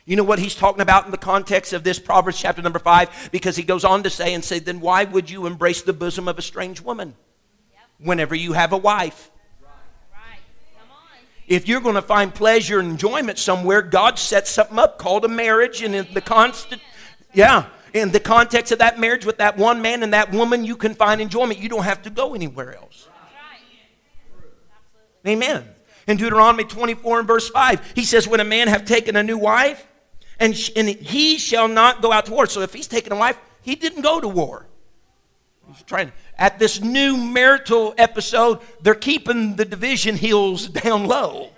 B: You know what he's talking about in the context of this Proverbs chapter number five? Because he goes on to say and say, then why would you embrace the bosom of a strange woman whenever you have a wife? If you're going to find pleasure and enjoyment somewhere, God sets something up called a marriage, and in the constant, yeah, in the context of that marriage with that one man and that woman, you can find enjoyment. You don't have to go anywhere else. Amen. In Deuteronomy 24 and verse 5, he says, When a man have taken a new wife, and, sh- and he shall not go out to war. So if he's taken a wife, he didn't go to war. He's trying. At this new marital episode, they're keeping the division heels down low.
C: Right.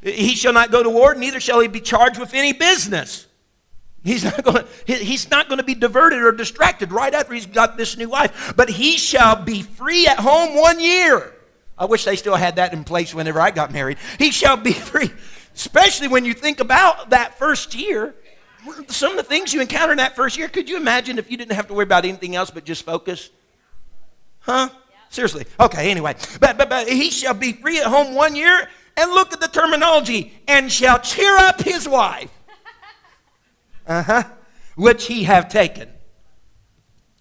C: That's right.
B: He shall not go to war, neither shall he be charged with any business. He's not going to, he's not going to be diverted or distracted right after he's got this new wife. But he shall be free at home one year. I wish they still had that in place whenever I got married. He shall be free. Especially when you think about that first year. Some of the things you encounter in that first year, could you imagine if you didn't have to worry about anything else but just focus? Huh? Seriously. Okay, anyway. But, but, but he shall be free at home one year, and look at the terminology, and shall cheer up his wife. Uh huh. Which he have taken.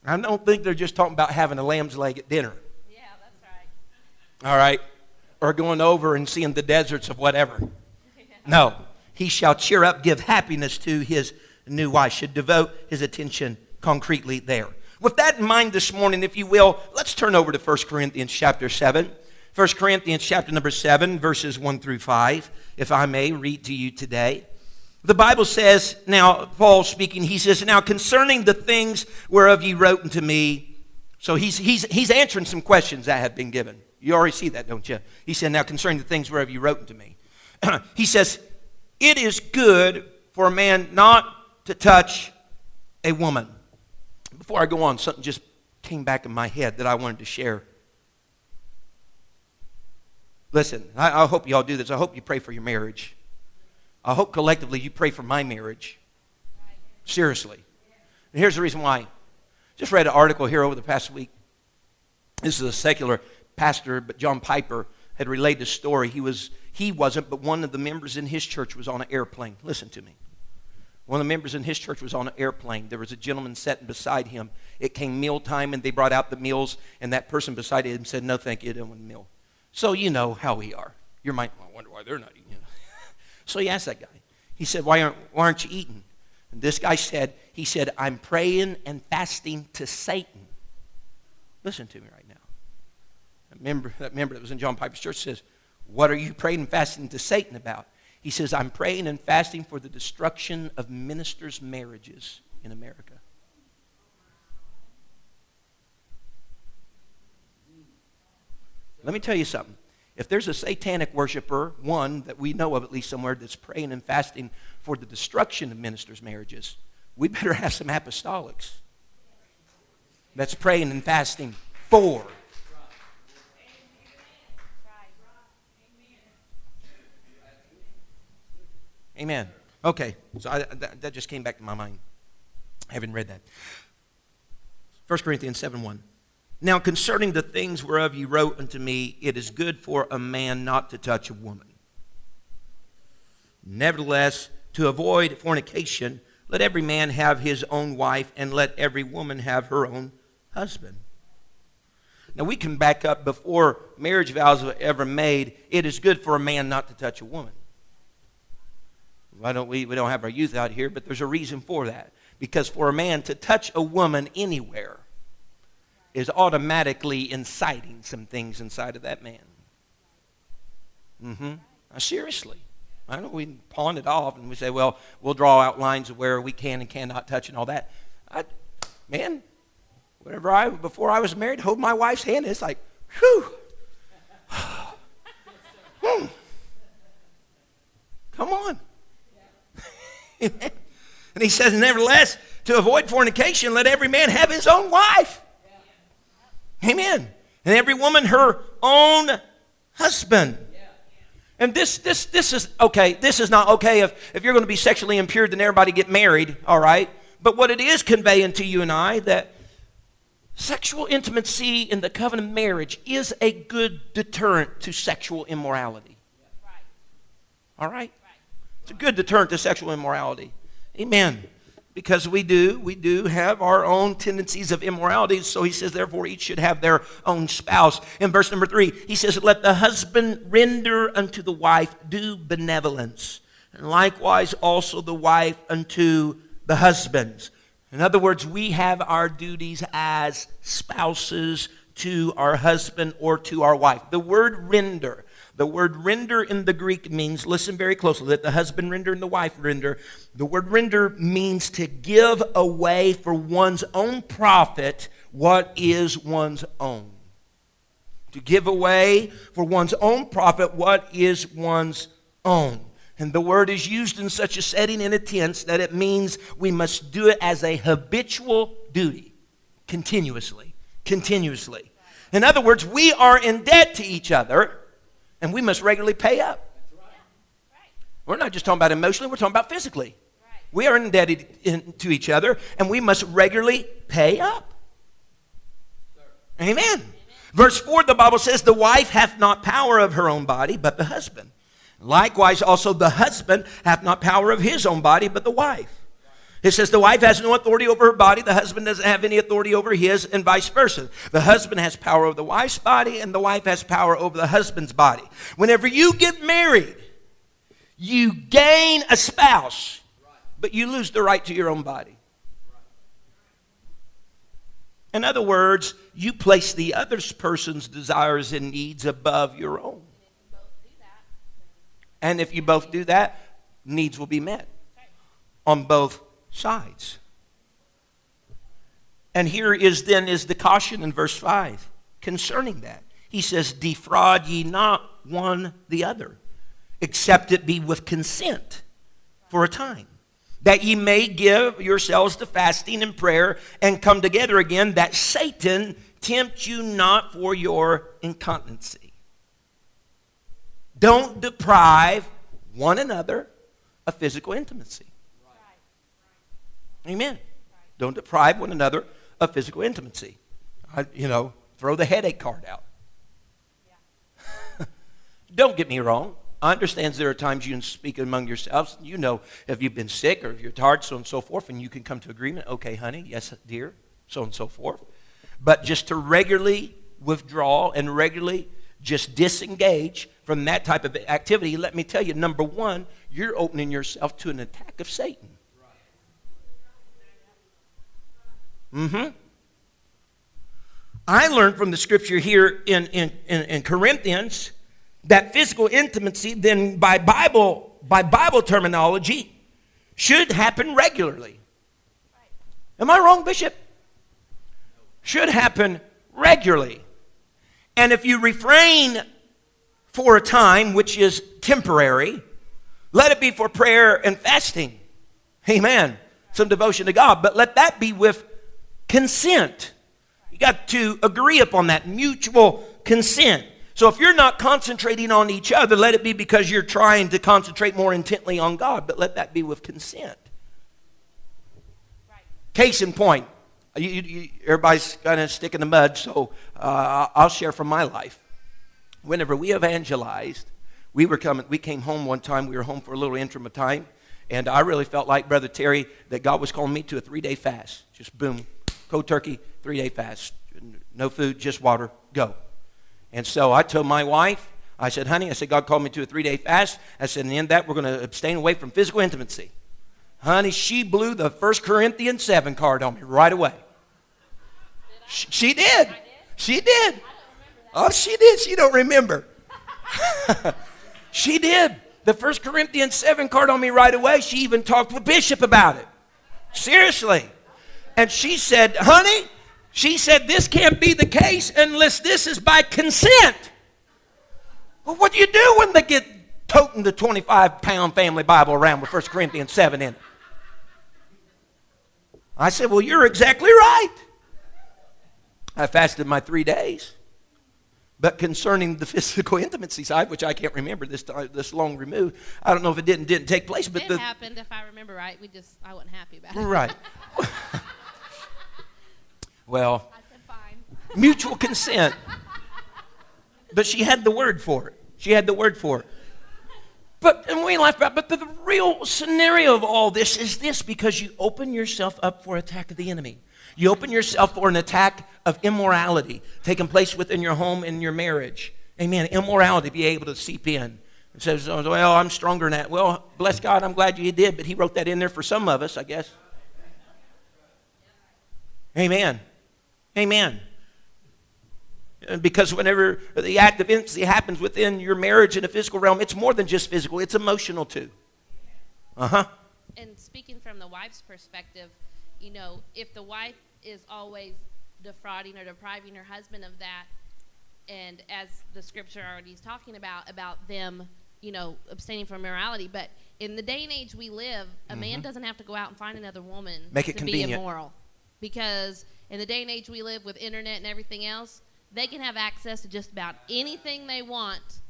B: I don't think they're just talking about having a lamb's leg at dinner.
C: Yeah, that's right.
B: All right? Or going over and seeing the deserts of whatever. No. He shall cheer up, give happiness to his new wife, should devote his attention concretely there. With that in mind this morning, if you will, let's turn over to 1 Corinthians chapter 7. 1 Corinthians chapter number 7, verses 1 through 5, if I may read to you today. The Bible says, now, Paul speaking, he says, Now concerning the things whereof ye wrote unto me, so he's, he's, he's answering some questions that have been given. You already see that, don't you? He said, Now concerning the things whereof you wrote unto me. he says, It is good for a man not to touch a woman. Before I go on, something just came back in my head that I wanted to share. Listen, I, I hope you all do this. I hope you pray for your marriage. I hope collectively you pray for my marriage. Seriously. And here's the reason why. Just read an article here over the past week. This is a secular pastor, but John Piper had relayed this story. He was he wasn't, but one of the members in his church was on an airplane. Listen to me. One of the members in his church was on an airplane. There was a gentleman sitting beside him. It came meal time, and they brought out the meals, and that person beside him said, "No, thank you, I don't want a meal." So you know how we are. You might well, wonder why they're not eating. So he asked that guy. He said, why aren't, why aren't you eating? And this guy said, he said, I'm praying and fasting to Satan. Listen to me right now. That member, that member that was in John Piper's church says, what are you praying and fasting to Satan about? He says, I'm praying and fasting for the destruction of ministers' marriages in America. Let me tell you something. If there's a satanic worshiper, one that we know of at least somewhere, that's praying and fasting for the destruction of ministers' marriages, we better have some apostolics that's praying and fasting for. Amen. Okay, so I, that, that just came back to my mind. I haven't read that. 1 Corinthians 7 1. Now, concerning the things whereof ye wrote unto me, it is good for a man not to touch a woman. Nevertheless, to avoid fornication, let every man have his own wife, and let every woman have her own husband. Now, we can back up before marriage vows were ever made. It is good for a man not to touch a woman. Why don't we? We don't have our youth out here, but there's a reason for that. Because for a man to touch a woman anywhere is automatically inciting some things inside of that man. Mm-hmm. Now, seriously. I know we pawn it off and we say, well, we'll draw out lines of where we can and cannot touch and all that. I, man, whenever I, before I was married, hold my wife's hand, it's like, whew. hmm. Come on. and he says, nevertheless, to avoid fornication, let every man have his own wife. Amen. And every woman her own husband. And this, this, this is okay. This is not okay if, if you're going to be sexually impure, then everybody get married, all right? But what it is conveying to you and I that sexual intimacy in the covenant marriage is a good deterrent to sexual immorality. All right? It's a good deterrent to sexual immorality. Amen. Because we do we do have our own tendencies of immorality. So he says therefore each should have their own spouse. In verse number three he says let the husband render unto the wife due benevolence and likewise also the wife unto the husbands. In other words we have our duties as spouses to our husband or to our wife. The word render the word render in the Greek means, listen very closely, that the husband render and the wife render. The word render means to give away for one's own profit what is one's own. To give away for one's own profit what is one's own. And the word is used in such a setting in a tense that it means we must do it as a habitual duty, continuously. Continuously. In other words, we are in debt to each other and we must regularly pay up. We're not just talking about emotionally, we're talking about physically. We are indebted in, to each other, and we must regularly pay up. Amen. Amen. Verse 4, the Bible says, The wife hath not power of her own body, but the husband. Likewise, also the husband hath not power of his own body, but the wife. It says the wife has no authority over her body, the husband doesn't have any authority over his, and vice versa. The husband has power over the wife's body, and the wife has power over the husband's body. Whenever you get married, you gain a spouse, but you lose the right to your own body. In other words, you place the other person's desires and needs above your own. And if you both do that, needs will be met on both sides. And here is then is the caution in verse 5 concerning that. He says, Defraud ye not one the other, except it be with consent for a time, that ye may give yourselves to fasting and prayer and come together again, that Satan tempt you not for your incontinency. Don't deprive one another of physical intimacy. Amen. Don't deprive one another of physical intimacy. I, you know, throw the headache card out. Don't get me wrong. I understand there are times you can speak among yourselves. You know if you've been sick or if you're tired, so and so forth, and you can come to agreement. Okay, honey, yes, dear, so and so forth. But just to regularly withdraw and regularly just disengage from that type of activity, let me tell you, number one, you're opening yourself to an attack of Satan. Mm-hmm. I learned from the scripture here in, in, in, in Corinthians that physical intimacy, then by Bible, by Bible terminology, should happen regularly. Am I wrong, Bishop? Should happen regularly. And if you refrain for a time, which is temporary, let it be for prayer and fasting. Amen. Some devotion to God. But let that be with consent. You got to agree upon that mutual consent. So if you're not concentrating on each other, let it be because you're trying to concentrate more intently on God, but let that be with consent. Case in point, you, you, everybody's kind of stick in the mud, so uh, I'll share from my life. Whenever we evangelized, we were coming. We came home one time. We were home for a little interim of time, and I really felt like Brother Terry that God was calling me to a three-day fast. Just boom, cold turkey, three-day fast. No food, just water. Go. And so I told my wife, I said, honey, I said, God called me to a three day fast. I said, and in that, we're going to abstain away from physical intimacy. Honey, she blew the First Corinthians 7 card on me right away. She, she did. did. She did. Oh, she did. She don't remember. she did. The First Corinthians 7 card on me right away. She even talked with Bishop about it. Seriously. And she said, honey, she said this can't be the case unless this is by consent. Well, what do you do when they get toting the 25 pound family Bible around with 1 Corinthians 7 in it? I said, Well, you're exactly right. I fasted my three days. But concerning the physical intimacy side, which I can't remember this time, this long removed, I don't know if it didn't didn't take place. But
C: it
B: the,
C: happened, if I remember right. We just I wasn't happy about it.
B: Right. well, mutual consent. But she had the word for it. She had the word for it. But and we laugh about, but the, the real scenario of all this is this because you open yourself up for attack of the enemy. You open yourself for an attack of immorality taking place within your home and your marriage. Amen. Immorality be able to seep in. It says, oh, well, I'm stronger than that. Well, bless God, I'm glad you did, but He wrote that in there for some of us, I guess. Amen. Amen. Because whenever the act of intimacy happens within your marriage in a physical realm, it's more than just physical, it's emotional too. Uh huh.
C: And speaking from the wife's perspective, you know, if the wife is always defrauding or depriving her husband of that, and as the scripture already is talking about, about them, you know, abstaining from morality, but in the day and age we live, a mm-hmm. man doesn't have to go out and find another woman
B: Make it
C: to
B: convenient.
C: be immoral. Because in the day and age we live with internet and everything else, they can have access to just about anything they want.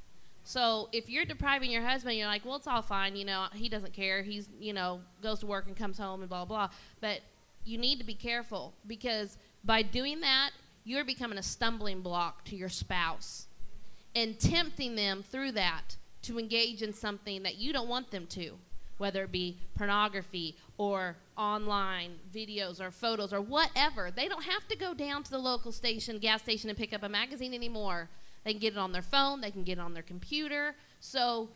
C: So if you're depriving your husband, you're like, well, it's all fine. You know, he doesn't care. He's, you know, goes to work and comes home and blah, blah. But you need to be careful because by doing that, you're becoming a stumbling block to your spouse and tempting them through that to engage in something that you don't want them to, whether it be pornography or online videos or photos or whatever. They don't have to go down to the local station, gas station, and pick up a magazine anymore. They can get it on their phone, they can get it on their computer. So,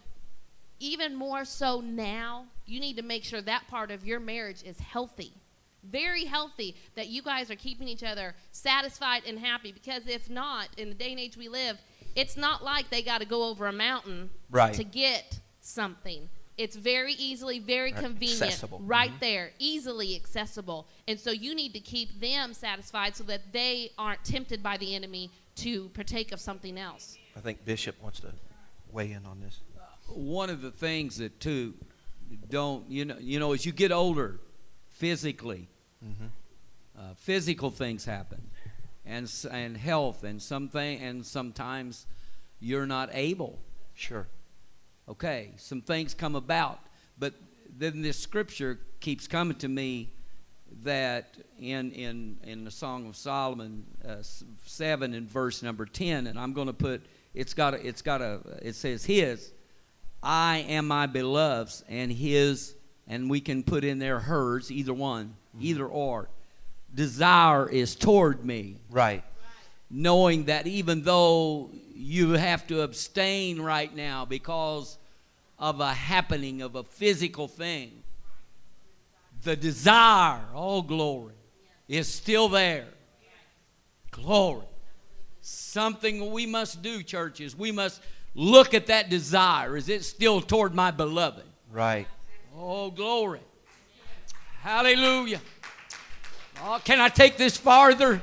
C: even more so now, you need to make sure that part of your marriage is healthy. Very healthy, that you guys are keeping each other satisfied and happy. Because if not, in the day and age we live, it's not like they got to go over a mountain
B: right.
C: to get something. It's very easily, very
B: right.
C: convenient,
B: accessible.
C: right
B: mm-hmm.
C: there, easily accessible. And so you need to keep them satisfied so that they aren't tempted by the enemy to partake of something else.
B: I think Bishop wants to weigh in on this.
D: One of the things that too don't you know you know as you get older, physically, mm-hmm. uh, physical things happen, and and health and something and sometimes you're not able.
B: Sure
D: Okay, some things come about. But then this scripture keeps coming to me that in, in, in the Song of Solomon uh, 7 and verse number 10, and I'm going to put, it's got a, it's got a, it says his, I am my beloved's, and his, and we can put in there hers, either one, mm-hmm. either or. Desire is toward me.
B: Right.
D: Knowing that even though you have to abstain right now because of a happening, of a physical thing. The desire, all oh glory, is still there. Glory. Something we must do, churches. We must look at that desire. Is it still toward my beloved?
B: Right.
D: Oh, glory. Hallelujah. Oh, can I take this farther?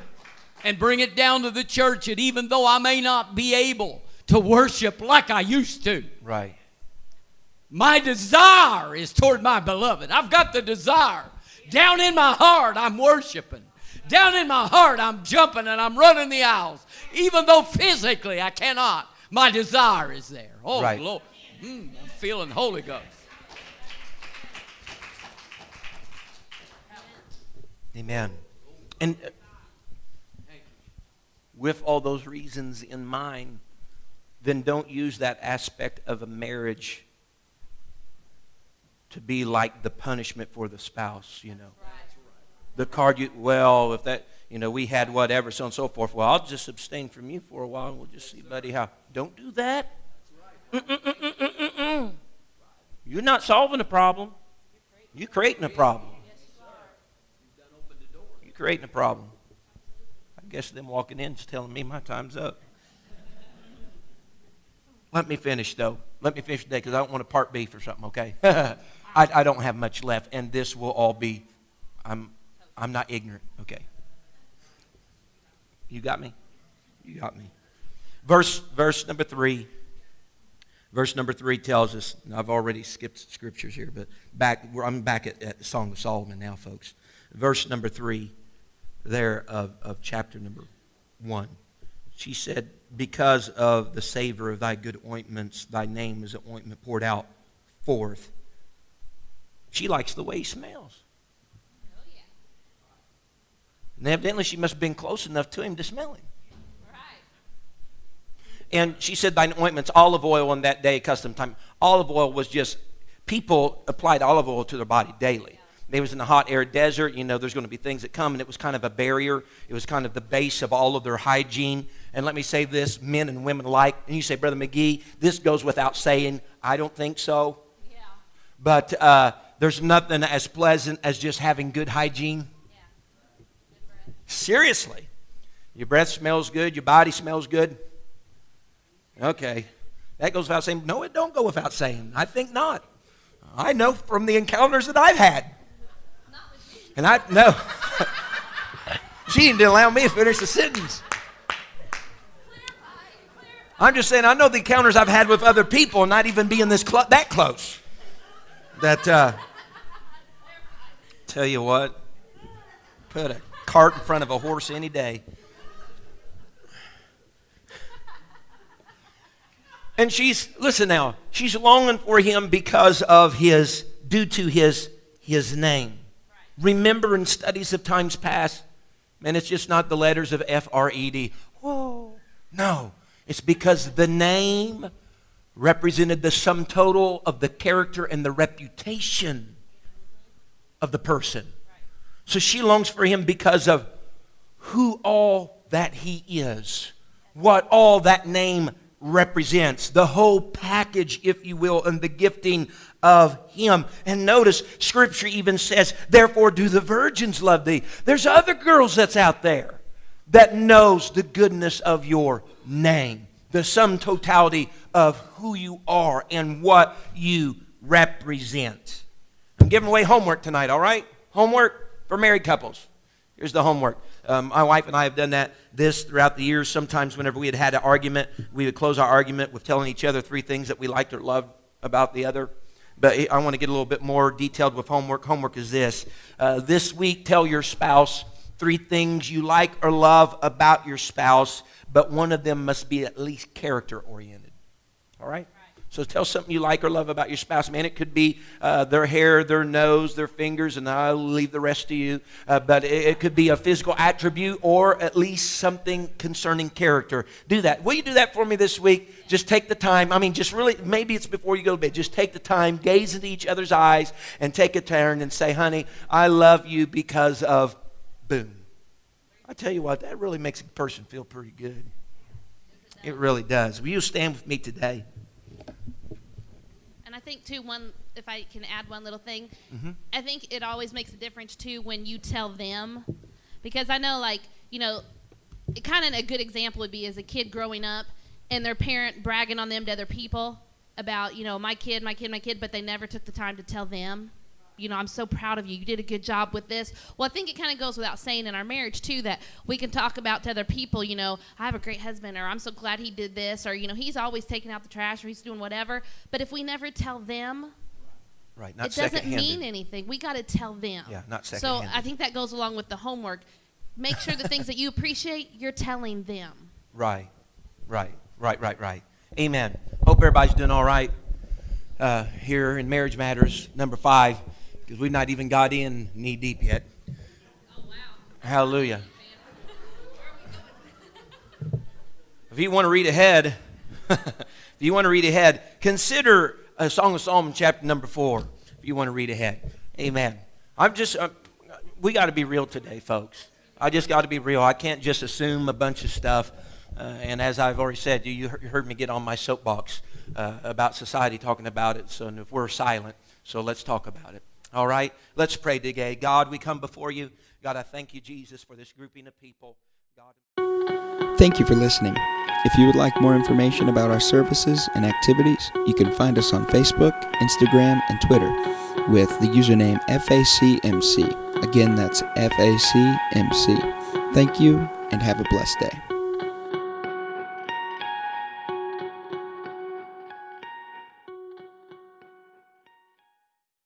D: And bring it down to the church. And even though I may not be able to worship like I used to,
B: right.
D: My desire is toward my beloved. I've got the desire. Down in my heart, I'm worshiping. Down in my heart, I'm jumping and I'm running the aisles. Even though physically I cannot, My desire is there. Oh,
B: Right.
D: Lord. Mm, I'm feeling Holy Ghost.
B: Amen. And uh, with all those reasons in mind, then don't use that aspect of a marriage to be like the punishment for the spouse, you know. The card you, well, if that, you know, we had whatever, so on and so forth. Well, I'll just abstain from you for a while and we'll just see, buddy, how. Don't do that. Mm-mm-mm-mm-mm-mm. You're not solving the problem. You're creating a problem. You're creating a problem. Guess them walking in is telling me my time's up. Let me finish, though. Let me finish today because I don't want a part B for something, okay? I, I don't have much left, and this will all be, I'm, I'm not ignorant, okay? You got me? You got me. Verse, verse number three. Verse number three tells us, and I've already skipped scriptures here, but back, I'm back at, at the Song of Solomon now, folks. Verse number three there of, of chapter number one. She said, Because of the savor of thy good ointments, thy name is an ointment poured out forth. She likes the way he smells.
C: Oh, yeah.
B: And evidently, she must have been close enough to him to smell him.
C: Right.
B: And she said, Thine ointments, olive oil in that day, custom time. Olive oil was just, people applied olive oil to their body daily. They was in the hot arid desert, you know, there's going to be things that come, and it was kind of a barrier. It was kind of the base of all of their hygiene. And let me say this, men and women alike. And you say, Brother McGee, this goes without saying. I don't think so.
C: Yeah.
B: But uh, there's nothing as pleasant as just having good hygiene.
C: Yeah. Good.
B: Seriously. Your breath smells good, your body smells good. Okay. That goes without saying. No, it don't go without saying. I think not. I know from the encounters that I've had. And I no. she didn't allow me to finish the sentence. I'm just saying I know the encounters I've had with other people, not even being this clo- that close. That uh, tell you what, put a cart in front of a horse any day. And she's listen now. She's longing for him because of his due to his his name. Remember in studies of times past, man, it's just not the letters of F R E D. Whoa. No. It's because the name represented the sum total of the character and the reputation of the person. So she longs for him because of who all that he is, what all that name represents, the whole package, if you will, and the gifting of him. And notice, scripture even says, therefore do the virgins love thee. There's other girls that's out there that knows the goodness of your name, the sum totality of who you are and what you represent. I'm giving away homework tonight, all right? Homework for married couples. Here's the homework. Um, my wife and I have done that this throughout the years. Sometimes, whenever we had had an argument, we would close our argument with telling each other three things that we liked or loved about the other. But I want to get a little bit more detailed with homework. Homework is this uh, this week, tell your spouse three things you like or love about your spouse, but one of them must be at least character oriented. All right? So tell something you like or love about your spouse. Man, it could be uh, their hair, their nose, their fingers, and I'll leave the rest to you. Uh, but it, it could be a physical attribute or at least something concerning character. Do that. Will you do that for me this week? Just take the time. I mean, just really, maybe it's before you go to bed. Just take the time, gaze into each other's eyes, and take a turn and say, honey, I love you because of boom. I tell you what, that really makes a person feel pretty good. It really does. Will you stand with me today?
C: I think too one if I can add one little thing,
B: Mm-hmm.
C: I think it always makes a difference too when you tell them, because I know like you know, kind of a good example would be as a kid growing up and their parent bragging on them to other people about you know my kid, my kid, my kid, but they never took the time to tell them. You know, I'm so proud of you. You did a good job with this. Well, I think it kind of goes without saying in our marriage too that we can talk about to other people. You know, I have a great husband, or I'm so glad he did this, or you know, he's always taking out the trash, or he's doing whatever. But if we never tell them,
B: Right, not
C: it doesn't mean anything. We got to tell them.
B: Yeah, not
C: So
B: second-handed.
C: I think that goes along with the homework. Make sure the things that you appreciate, you're telling them.
B: Right, right, right, right, right. Amen. Hope everybody's doing all right uh, here in Marriage Matters, number five, because we've not even got in knee deep yet. Hallelujah. If you want to read ahead, if you want to read ahead, consider a Song of Solomon chapter number four. If you want to read ahead, Amen. I'm just, uh, we got to be real today, folks. I just got to be real. I can't just assume a bunch of stuff. Uh, and as I've already said, you, you heard me get on my soapbox uh, about society talking about it. So if we're silent, so let's talk about it. All right? Let's pray today. God, we come before you. God, I thank you, Jesus, for this grouping of people. God.
A: Thank you for listening. If you would like more information about our services and activities, you can find us on Facebook, Instagram, and Twitter with the username FACMC. Again, that's FACMC. Thank you and have a blessed day.